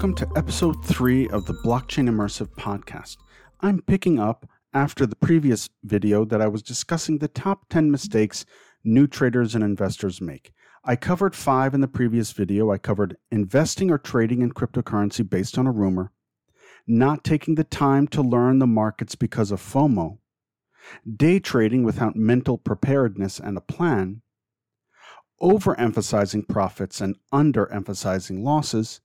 Welcome to episode three of the Blockchain Immersive podcast. I'm picking up after the previous video that I was discussing the top 10 mistakes new traders and investors make. I covered five in the previous video. I covered investing or trading in cryptocurrency based on a rumor, not taking the time to learn the markets because of FOMO, day trading without mental preparedness and a plan, overemphasizing profits and underemphasizing losses,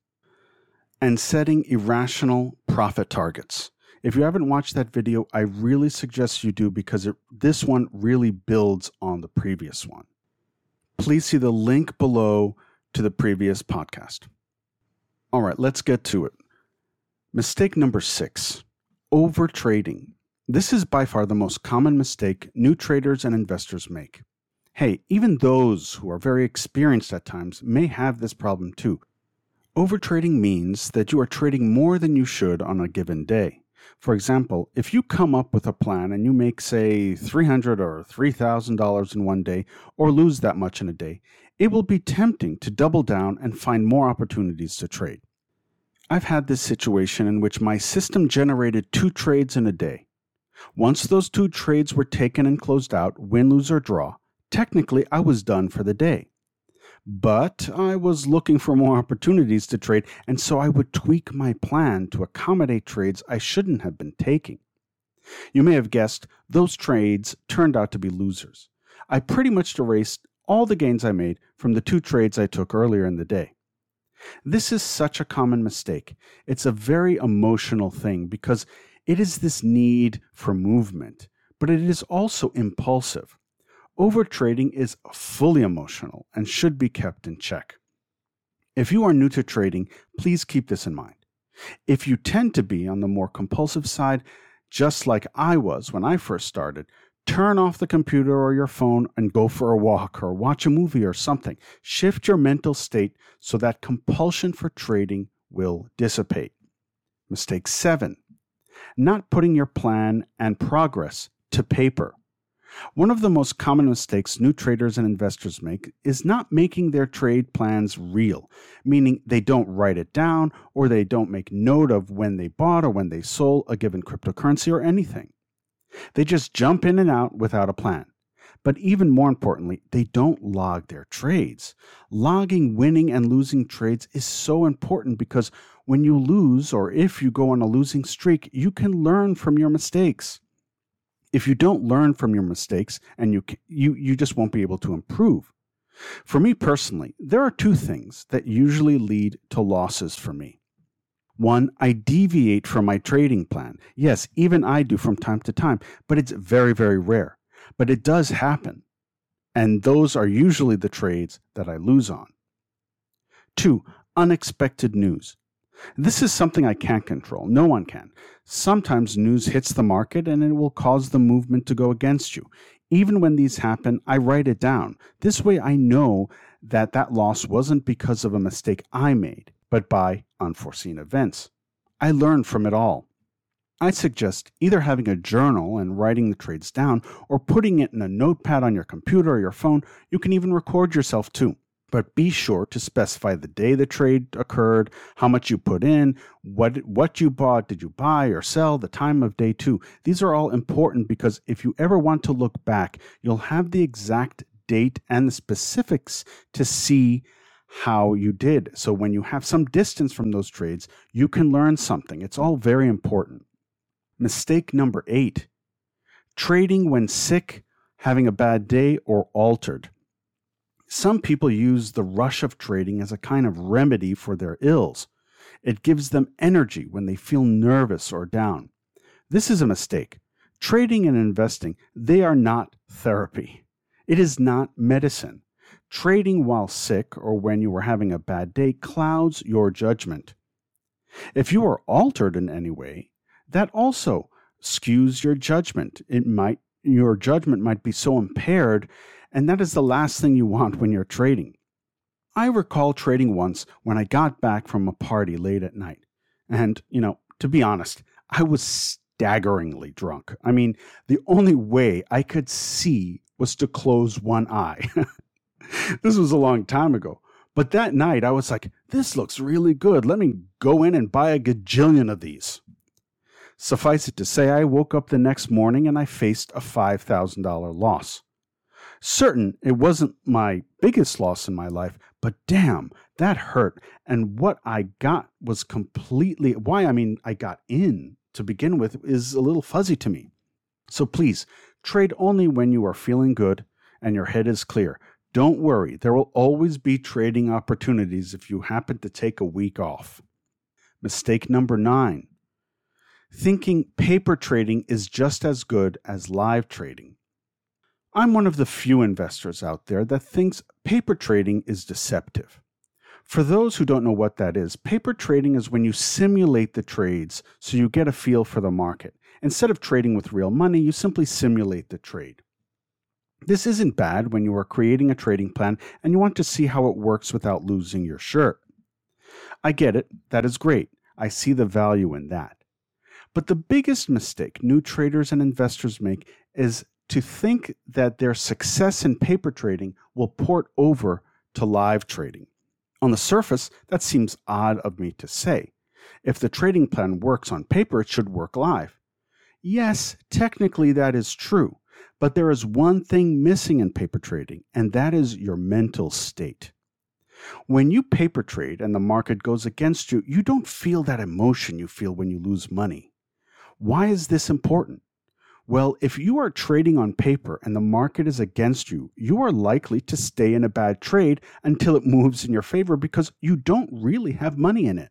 and setting irrational profit targets. If you haven't watched that video, I really suggest you do because it, this one really builds on the previous one. Please see the link below to the previous podcast. All right, let's get to it. Mistake number six overtrading. This is by far the most common mistake new traders and investors make. Hey, even those who are very experienced at times may have this problem too. Overtrading means that you are trading more than you should on a given day. For example, if you come up with a plan and you make, say, 300 or $3,000 in one day, or lose that much in a day, it will be tempting to double down and find more opportunities to trade. I've had this situation in which my system generated two trades in a day. Once those two trades were taken and closed out, win, lose, or draw, technically I was done for the day. But I was looking for more opportunities to trade, and so I would tweak my plan to accommodate trades I shouldn't have been taking. You may have guessed those trades turned out to be losers. I pretty much erased all the gains I made from the two trades I took earlier in the day. This is such a common mistake. It's a very emotional thing because it is this need for movement, but it is also impulsive. Overtrading is fully emotional and should be kept in check. If you are new to trading, please keep this in mind. If you tend to be on the more compulsive side, just like I was when I first started, turn off the computer or your phone and go for a walk or watch a movie or something. Shift your mental state so that compulsion for trading will dissipate. Mistake seven, not putting your plan and progress to paper. One of the most common mistakes new traders and investors make is not making their trade plans real, meaning they don't write it down or they don't make note of when they bought or when they sold a given cryptocurrency or anything. They just jump in and out without a plan. But even more importantly, they don't log their trades. Logging winning and losing trades is so important because when you lose or if you go on a losing streak, you can learn from your mistakes if you don't learn from your mistakes and you you you just won't be able to improve. For me personally there are two things that usually lead to losses for me. One i deviate from my trading plan. Yes even i do from time to time but it's very very rare. But it does happen and those are usually the trades that i lose on. Two unexpected news this is something I can't control. No one can. Sometimes news hits the market and it will cause the movement to go against you. Even when these happen, I write it down. This way I know that that loss wasn't because of a mistake I made, but by unforeseen events. I learn from it all. I suggest either having a journal and writing the trades down or putting it in a notepad on your computer or your phone. You can even record yourself too but be sure to specify the day the trade occurred, how much you put in, what what you bought, did you buy or sell, the time of day too. These are all important because if you ever want to look back, you'll have the exact date and the specifics to see how you did. So when you have some distance from those trades, you can learn something. It's all very important. Mistake number 8. Trading when sick, having a bad day or altered. Some people use the rush of trading as a kind of remedy for their ills. It gives them energy when they feel nervous or down. This is a mistake. Trading and investing, they are not therapy. It is not medicine. Trading while sick or when you are having a bad day clouds your judgment. If you are altered in any way, that also skews your judgment. It might your judgment might be so impaired and that is the last thing you want when you're trading. I recall trading once when I got back from a party late at night. And, you know, to be honest, I was staggeringly drunk. I mean, the only way I could see was to close one eye. this was a long time ago, But that night, I was like, this looks really good. Let me go in and buy a gajillion of these. Suffice it to say, I woke up the next morning and I faced a $5,000 loss. Certain it wasn't my biggest loss in my life, but damn, that hurt. And what I got was completely why I mean I got in to begin with is a little fuzzy to me. So please trade only when you are feeling good and your head is clear. Don't worry, there will always be trading opportunities if you happen to take a week off. Mistake number nine thinking paper trading is just as good as live trading. I'm one of the few investors out there that thinks paper trading is deceptive. For those who don't know what that is, paper trading is when you simulate the trades so you get a feel for the market. Instead of trading with real money, you simply simulate the trade. This isn't bad when you are creating a trading plan and you want to see how it works without losing your shirt. I get it, that is great. I see the value in that. But the biggest mistake new traders and investors make is to think that their success in paper trading will port over to live trading. On the surface, that seems odd of me to say. If the trading plan works on paper, it should work live. Yes, technically that is true. But there is one thing missing in paper trading, and that is your mental state. When you paper trade and the market goes against you, you don't feel that emotion you feel when you lose money. Why is this important? Well, if you are trading on paper and the market is against you, you are likely to stay in a bad trade until it moves in your favor because you don't really have money in it.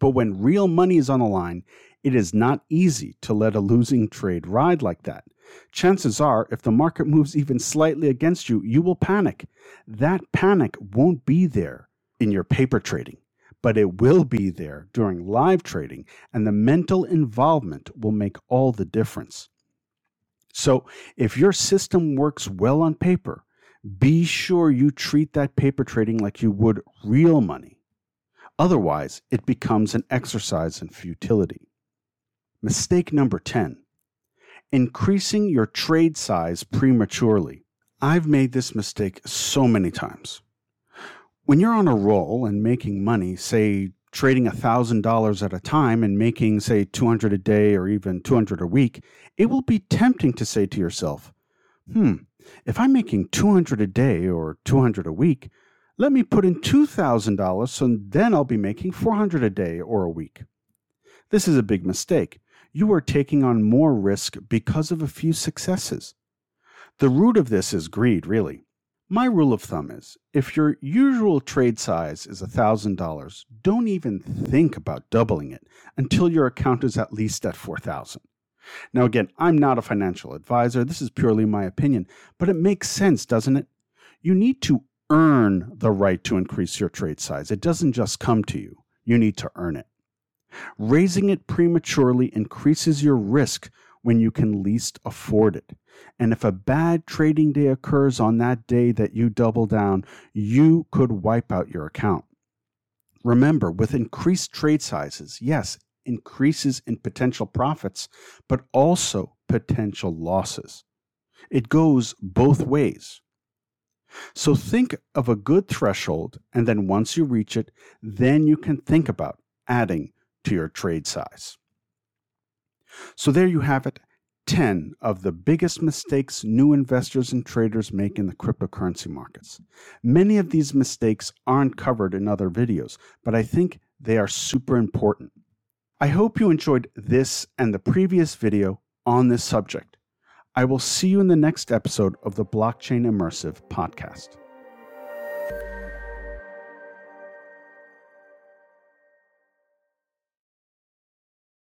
But when real money is on the line, it is not easy to let a losing trade ride like that. Chances are, if the market moves even slightly against you, you will panic. That panic won't be there in your paper trading, but it will be there during live trading, and the mental involvement will make all the difference. So, if your system works well on paper, be sure you treat that paper trading like you would real money. Otherwise, it becomes an exercise in futility. Mistake number 10 increasing your trade size prematurely. I've made this mistake so many times. When you're on a roll and making money, say trading $1,000 at a time and making, say, 200 a day or even 200 a week, it will be tempting to say to yourself, hmm, if I'm making 200 a day or 200 a week, let me put in $2,000 so then I'll be making 400 a day or a week. This is a big mistake you are taking on more risk because of a few successes. The root of this is greed, really. My rule of thumb is if your usual trade size is $1,000, don't even think about doubling it until your account is at least at 4000 Now, again, I'm not a financial advisor. This is purely my opinion, but it makes sense, doesn't it? You need to earn the right to increase your trade size. It doesn't just come to you, you need to earn it. Raising it prematurely increases your risk when you can least afford it. And if a bad trading day occurs on that day that you double down, you could wipe out your account. Remember, with increased trade sizes, yes, increases in potential profits, but also potential losses. It goes both ways. So think of a good threshold, and then once you reach it, then you can think about adding to your trade size. So there you have it 10 of the biggest mistakes new investors and traders make in the cryptocurrency markets. Many of these mistakes aren't covered in other videos, but I think they are super important. I hope you enjoyed this and the previous video on this subject. I will see you in the next episode of the Blockchain Immersive podcast.